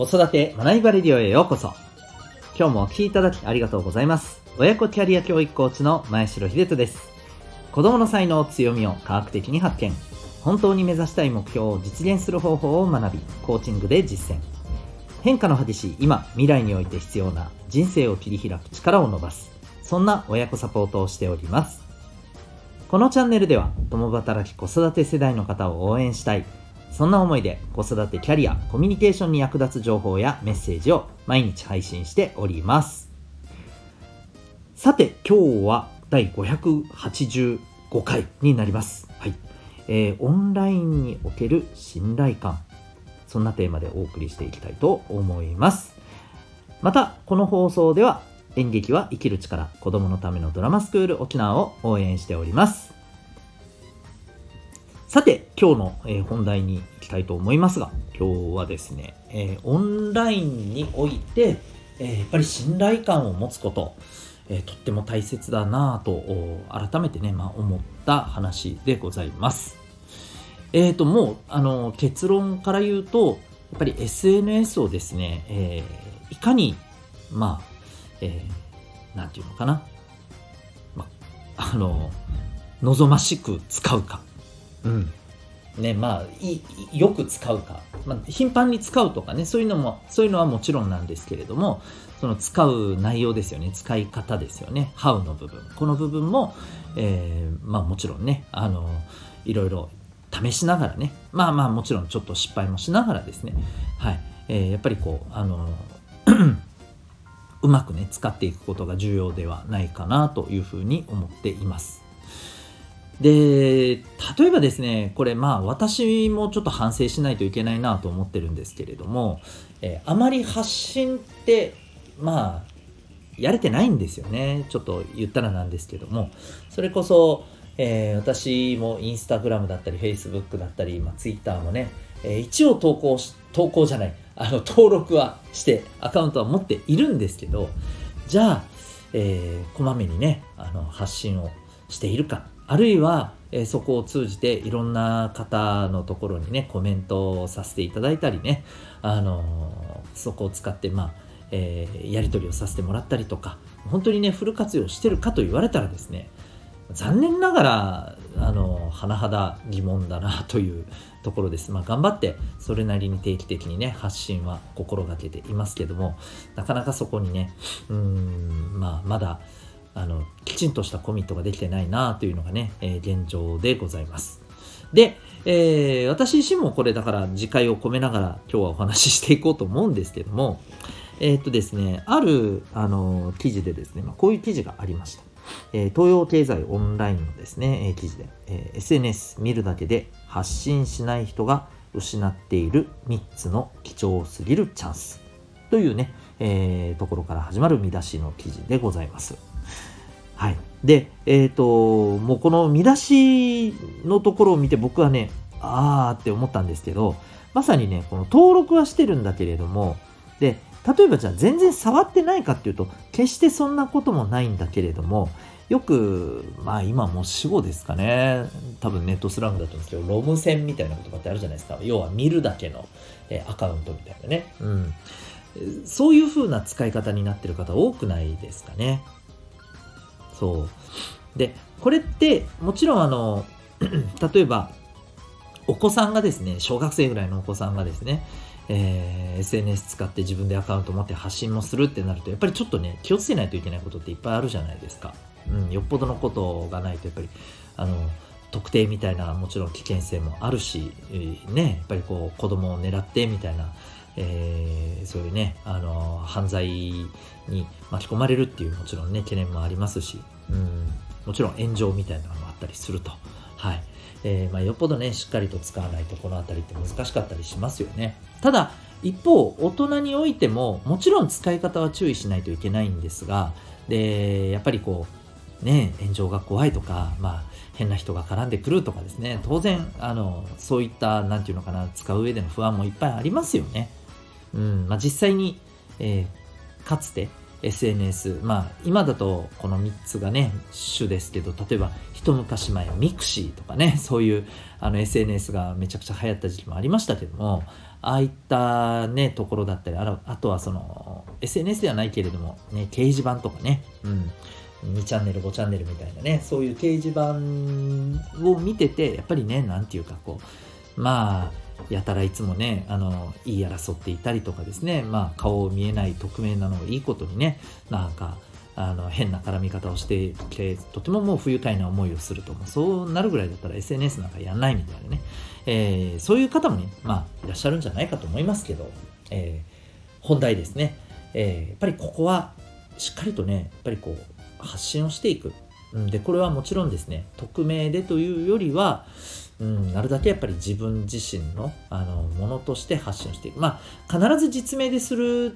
子育て学びバレディオへようこそ。今日もお聴きいただきありがとうございます。親子キャリア教育コーチの前城秀人です。子供の才能、強みを科学的に発見。本当に目指したい目標を実現する方法を学び、コーチングで実践。変化の激し今、未来において必要な人生を切り開く力を伸ばす。そんな親子サポートをしております。このチャンネルでは、共働き子育て世代の方を応援したい。そんな思いで子育てキャリア、コミュニケーションに役立つ情報やメッセージを毎日配信しております。さて、今日は第585回になります。はい。えーオンラインにおける信頼感。そんなテーマでお送りしていきたいと思います。また、この放送では演劇は生きる力、子供のためのドラマスクール沖縄を応援しております。さて、今日の、え本題に行きたいと思いますが、今日はですね、えオンラインにおいて、えやっぱり信頼感を持つこと、えとっても大切だなぁと、改めてね、まあ、思った話でございます。えーと、もう、あの、結論から言うと、やっぱり SNS をですね、えーいかに、まあ、えーなんていうのかな、まあ、あの、望ましく使うか。うん。ね、まあ、いよく使うか、まあ、頻繁に使うとかね、そういうのも、そういうのはもちろんなんですけれども、その使う内容ですよね、使い方ですよね、How の部分。この部分も、えーまあもちろんね、あの、いろいろ試しながらね、まあまあもちろんちょっと失敗もしながらですね、はい、えーやっぱりこう、あの、うまくね、使っていくことが重要ではないかなというふうに思っています。で、例えばですね、これまあ私もちょっと反省しないといけないなと思ってるんですけれども、えーあまり発信って、まあ、やれてないんですよね。ちょっと言ったらなんですけども、それこそ、えー私もインスタグラムだったり、フェイスブックだったり、まあ、ツイッターもね、えー一応投稿し、投稿じゃない、あの、登録はして、アカウントは持っているんですけど、じゃあ、えーこまめにね、あの、発信をしているか、あるいは、えそこを通じていろんな方のところにね、コメントをさせていただいたりね、あのそこを使って、まあ、えーやり取りをさせてもらったりとか、本当にね、フル活用してるかと言われたらですね、残念ながら、あの、甚だ疑問だなというところです。まあ、頑張って、それなりに定期的にね、発信は心がけていますけども、なかなかそこにね、うん、まあ、まだ、あの、きちんとしたコミットができてないなというのがね、えー現状でございます。で、えー私自身もこれだから次回を込めながら今日はお話ししていこうと思うんですけども、えーっとですね、ある、あの、記事でですね、まあ、こういう記事がありました。えー東洋経済オンラインのですね、えー記事で、えー SNS 見るだけで発信しない人が失っている3つの貴重すぎるチャンスというね、えーところから始まる見出しの記事でございます。はい。で、えっ、と、もうこの見出しのところを見て僕はね、あーって思ったんですけど、まさにね、この登録はしてるんだけれども、で、例えばじゃあ全然触ってないかっていうと、決してそんなこともないんだけれども、よく、まあ今もう死後ですかね、多分ネットスラングだと思うんですけど、ロム線みたいな言葉ってあるじゃないですか。要は見るだけの、えアカウントみたいなね。うん。そういう風な使い方になってる方多くないですかね。そう。で、これって、もちろんあの、例えば、お子さんがですね、小学生ぐらいのお子さんがですね、えー SNS 使って自分でアカウント持って発信もするってなると、やっぱりちょっとね、気をつけないといけないことっていっぱいあるじゃないですか。うん、よっぽどのことがないと、やっぱり、あの、特定みたいなもちろん危険性もあるし、ね、やっぱりこう子供を狙ってみたいな、えーそういうね、あの、犯罪に巻き込まれるっていうもちろんね、懸念もありますし、うん、もちろん炎上みたいなのもあったりすると。はい。えーまあ、よっぽどね、しっかりと使わないとこのあたりって難しかったりしますよね。ただ、一方、大人においても、もちろん使い方は注意しないといけないんですが、で、やっぱりこう、ね、炎上が怖いとか、まあ、変な人が絡んでくるとかですね、当然、あの、そういった、なんていうのかな、使う上での不安もいっぱいありますよね。うん、まあ、実際に、えーかつて、SNS まあ今だとこの3つがね主ですけど例えば一昔前ミクシーとかね そういうあの SNS がめちゃくちゃ流行った時期もありましたけどもああいったねところだったりああとはその SNS ではないけれどもね掲示板とかねうん。2チャンネル5チャンネルみたいなねそういう掲示板を見ててやっぱりね何て言うかこうまあやたらいつもねあの言い争っていたりとかですねまあ顔を見えない匿名なのをいいことにねなんかあの変な絡み方をしていてとてももう不愉快な思いをするともそうなるぐらいだったら SNS なんかやんないみたいなね、えー、そういう方もねまあいらっしゃるんじゃないかと思いますけど、えー、本題ですね、えー、やっぱりここはしっかりとねやっぱりこう発信をしていく。でこれはもちろんですね匿名でというよりはうん、なるだけやっぱり自分自身のあのものとして発信していく。まあ、必ず実名でする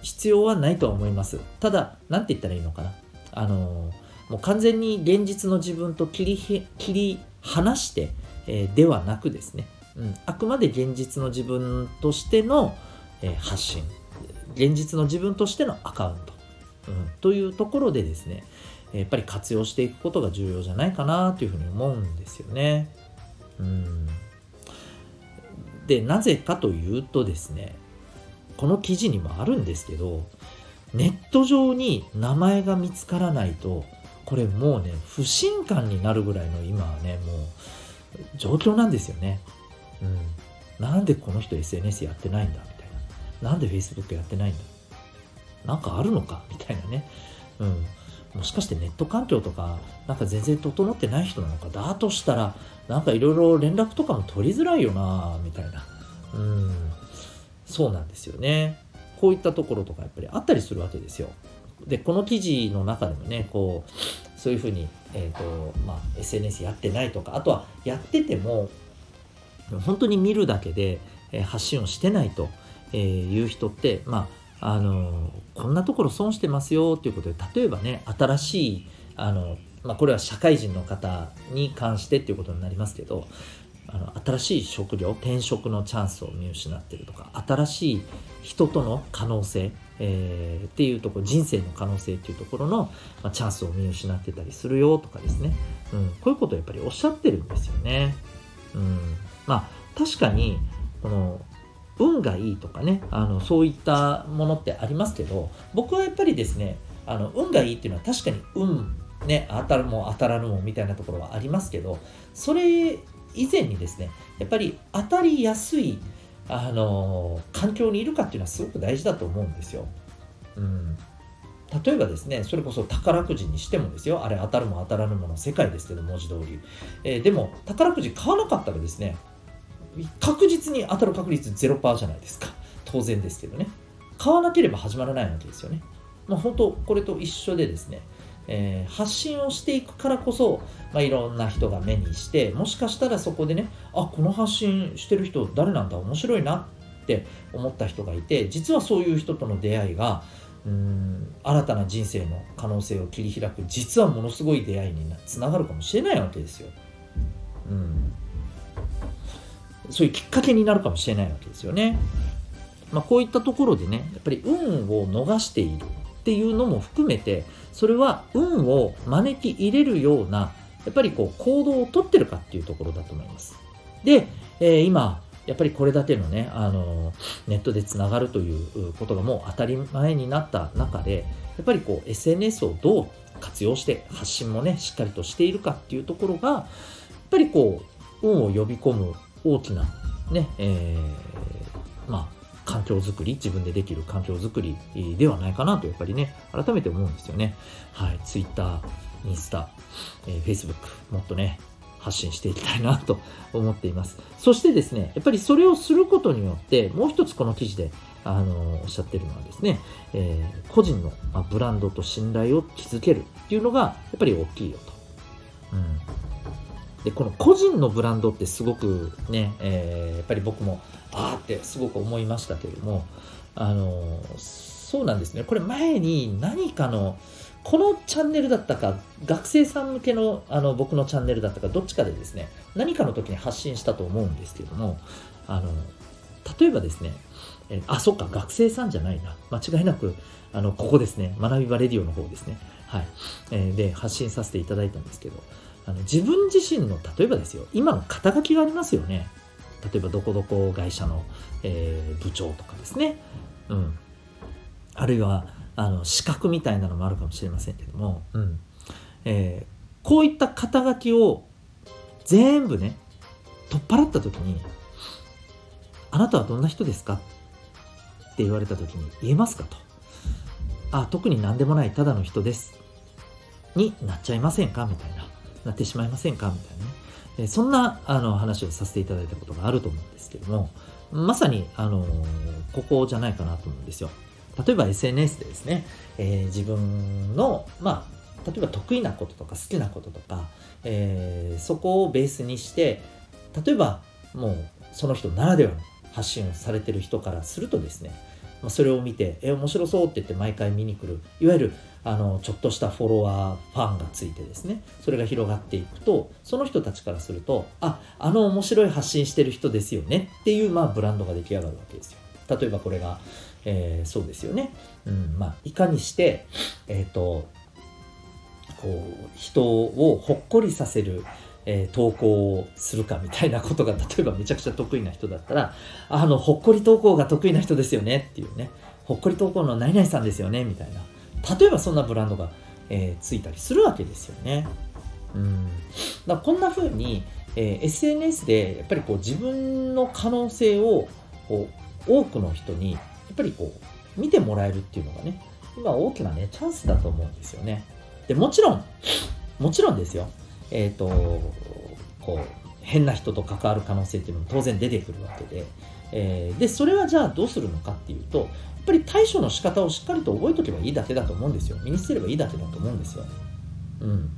必要はないとは思います。ただ、なんて言ったらいいのかな。あのもう完全に現実の自分と切り切り離して、えー、ではなくですね、うん、あくまで現実の自分としての、えー、発信、現実の自分としてのアカウント、うん、というところでですね、やっぱり活用していくことが重要じゃないかなというふうに思うんですよね。うんでなぜかというとですねこの記事にもあるんですけどネット上に名前が見つからないとこれもうね不信感になるぐらいの今はねもう状況なんですよね。うん、なんでこの人 SNS やってないんだみたいな。なんで Facebook やってないんだなんかあるのかみたいなね。うん。もしかしてネット環境とか、なんか全然整ってない人なのか、だとしたら、なんかいろいろ連絡とかも取りづらいよなみたいな。うん。そうなんですよね。こういったところとかやっぱりあったりするわけですよ。で、この記事の中でもね、こう、そういうふうに、えっ、ー、と、まあ、SNS やってないとか、あとはやってても、本当に見るだけで、え発信をしてないという人って、まあ、あのこんなところ損してますよっていうことで例えばね新しいあの、まあ、これは社会人の方に関してっていうことになりますけどあの新しい職業転職のチャンスを見失ってるとか新しい人との可能性、えー、っていうところ人生の可能性っていうところの、まあ、チャンスを見失ってたりするよとかですね、うん、こういうことをやっぱりおっしゃってるんですよね。うん、まあ確かにこの運がいいとかねあのそういったものってありますけど僕はやっぱりですねあの運がいいっていうのは確かに運ね当たるも当たらぬもみたいなところはありますけどそれ以前にですねやっぱり当たりやすいあの環境にいるかっていうのはすごく大事だと思うんですよ。うん例えばですね、それこそ宝くじにしてもですよ、あれ当たるも当たらぬもの世界ですけど、文字通り。えー、でも、宝くじ買わなかったらですね、確実に当たる確率0%じゃないですか。当然ですけどね。買わなければ始まらないわけですよね。まあ、本当、これと一緒でですね、えー、発信をしていくからこそ、まあ、いろんな人が目にして、もしかしたらそこでね、あ、この発信してる人誰なんだ、面白いなって思った人がいて、実はそういう人との出会いが、うん新たな人生の可能性を切り開く実はものすごい出会いにつながるかもしれないわけですよ。うん、そういうきっかけになるかもしれないわけですよね。まあ、こういったところでね、やっぱり運を逃しているっていうのも含めて、それは運を招き入れるような、やっぱりこう行動をとってるかっていうところだと思います。で、えー、今、やっぱりこれだけのね、あのネットでつながるということがもう当たり前になった中で、やっぱりこう SNS をどう活用して発信もね、しっかりとしているかっていうところが、やっぱりこう、運を呼び込む大きなね、えー、まあ、環境づくり、自分でできる環境づくりではないかなと、やっぱりね、改めて思うんですよね。はい、Twitter、インスタ、えー、Facebook、もっとね、発信していきたいなと 思っています。そしてですね、やっぱりそれをすることによって、もう一つこの記事で、あのおっしゃってるのはですね、えー、個人の、まあ、ブランドと信頼を築けるっていうのが、やっぱり大きいよと。うんでこの個人のブランドってすごくね、えー、やっぱり僕もああってすごく思いましたけれどもあのそうなんですねこれ前に何かのこのチャンネルだったか学生さん向けのあの僕のチャンネルだったかどっちかでですね何かの時に発信したと思うんですけどもあの例えばですね、え、あ、そっか、学生さんじゃないな。間違いなく、あの、ここですね、学び場レディオの方ですね。はい。えー、で、発信させていただいたんですけど、あの自分自身の、例えばですよ、今の肩書きがありますよね。例えば、どこどこ会社の、えー、部長とかですね。うん。あるいは、あの、資格みたいなのもあるかもしれませんけども、うん。えー、こういった肩書きを全部ね、取っ払った時に、あなたはどんな人ですか？って言われた時に言えますかと。あ、特に何でもないただの人です。になっちゃいませんか？みたいな。なってしまいませんか？みたいなね。えそんなあの話をさせていただいたことがあると思うんですけども、まさに、あのここじゃないかなと思うんですよ。例えば SNS でですね、えー、自分の、まあ、例えば得意なこととか好きなこととか、えー、そこをベースにして例えばもうその人ならではの発信をされてる人からするとですね、まあ、それを見て、え、面白そうって言って毎回見に来る、いわゆるあのちょっとしたフォロワー、ファンがついてですね、それが広がっていくと、その人たちからすると、あ、あの面白い発信してる人ですよね。っていう、まあ、ブランドが出来上がるわけですよ。例えばこれが、えー、そうですよね。うん、まあ、いかにして、えっ、ー、と、こう、人をほっこりさせる、えー、投稿をするかみたいなことが例えばめちゃくちゃ得意な人だったらあのほっこり投稿が得意な人ですよね。っていうね。ほっこり投稿の何々さんですよね。みたいな。例えばそんなブランドが、えー、ついたりするわけですよね。うん。だこんな風に、えー、SNS でやっぱりこう自分の可能性をこう多くの人にやっぱりこう見てもらえるっていうのがね今大きなねチャンスだと思うんですよね。でもちろんもちろんですよ。えっ、ー、と、こう、変な人と関わる可能性っていうのも当然出てくるわけで、えー、で、それはじゃあどうするのかっていうと、やっぱり対処の仕方をしっかりと覚えとけばいいだけだと思うんですよ。身につければいいだけだと思うんですよ。うん。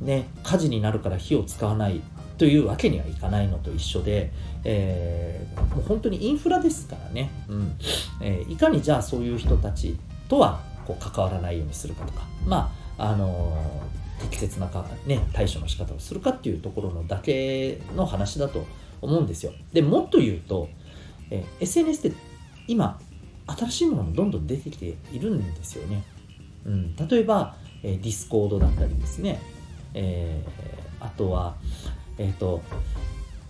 ね、火事になるから火を使わないというわけにはいかないのと一緒で、えー、もう本当にインフラですからね、うんえー、いかにじゃあそういう人たちとはこう関わらないようにするかとか、まああの適切なか、ね、対処の仕方をするかっていうところのだけの話だと思うんですよ。でもっと言うと、え SNS って今新しいものもどんどん出てきているんですよね。うん、例えば、えディスコードだったりですね、えー、あとは、えっ、ー、と、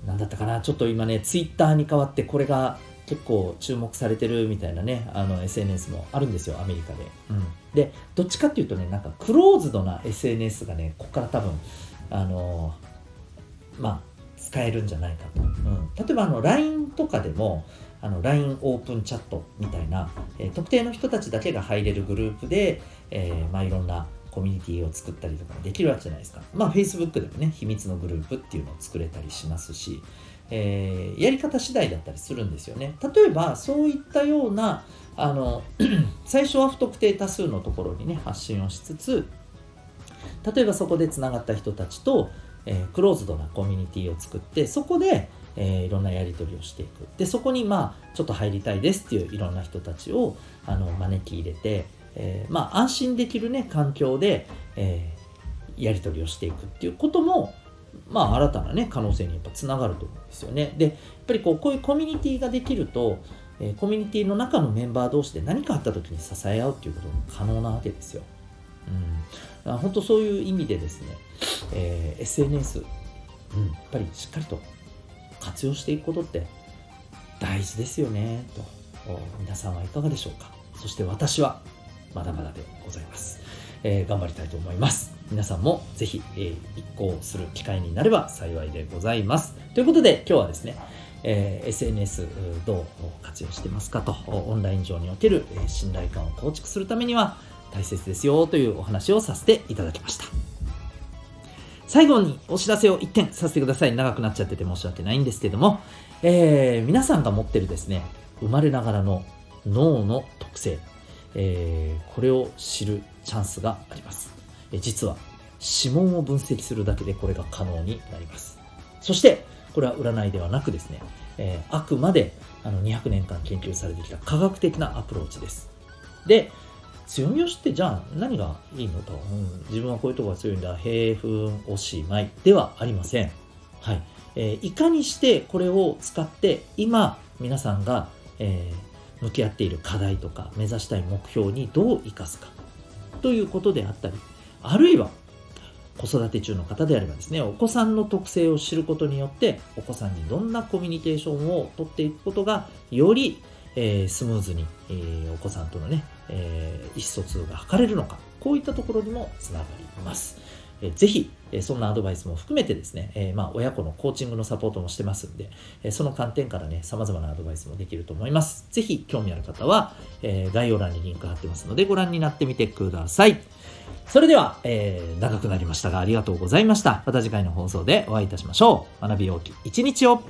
何だったかな、ちょっと今ね、ツイッターに代わってこれが結構注目されてるみたいなね、あの SNS もあるんですよ、アメリカで。うん、で、どっちかっていうとね、なんかクローズドな SNS がね、ここから多分、あのー、まあ、使えるんじゃないかと。うん、例えばあの LINE とかでも、あの LINE オープンチャットみたいな、えー、特定の人たちだけが入れるグループで、えー、まあ、いろんなコミュニティを作ったりとかできるわけじゃないですか。まあ、Facebook でもね、秘密のグループっていうのを作れたりしますし、えー、やり方次第だったりするんですよね。例えばそういったようなあの 最初は不特定多数のところにね発信をしつつ例えばそこでつながった人たちと、えー、クローズドなコミュニティを作ってそこで、えー、いろんなやり取りをしていくでそこにまあちょっと入りたいですっていういろんな人たちをあの招き入れて、えー、まあ安心できるね環境で、えやり取りをしていくっていうこともまあ、新たなね、可能性にやっぱつながると思うんですよね。で、やっぱりこう、こういうコミュニティができると、え、コミュニティの中のメンバー同士で何かあった時に支え合うっていうことも可能なわけですよ。うん。本当そういう意味でですね、えー、SNS、うん、やっぱりしっかりと活用していくことって大事ですよね、と。皆さんはいかがでしょうか。そして私はまだまだでございます。えー、頑張りたいと思います。皆さんもぜひ、えー、一行する機会になれば幸いでございます。ということで今日はですね、えー、SNS どう活用してますかとオンライン上におけるえ信頼感を構築するためには大切ですよというお話をさせていただきました。最後にお知らせを1点させてください。長くなっちゃってて申し訳ないんですけども、えー、皆さんが持ってるですね、生まれながらの脳の特性、えー、これを知るチャンスがあります。実は指紋を分析するだけでこれが可能になります。そして、これは占いではなくですね、えー、あくまであの200年間研究されてきた科学的なアプローチです。で、強みを知ってじゃあ何がいいのと、うん、自分はこういうとこが強いんだ、平粉おしまいではありません。はい。えー、いかにしてこれを使って今皆さんが、えー、向き合っている課題とか目指したい目標にどう生かすかということであったりあるいは子育て中の方であればですねお子さんの特性を知ることによってお子さんにどんなコミュニケーションをとっていくことがより、えー、スムーズに、えー、お子さんとのね、えー、意思疎通が図れるのかこういったところにもつながります。えぜひ、えそんなアドバイスも含めてですね、えまあ、親子のコーチングのサポートもしてますんで、えその観点からね、様々なアドバイスもできると思います。ぜひ、興味ある方は、え概要欄にリンク貼ってますので、ご覧になってみてください。それでは、えー、長くなりましたが、ありがとうございました。また次回の放送でお会いいたしましょう。学び大き一日を。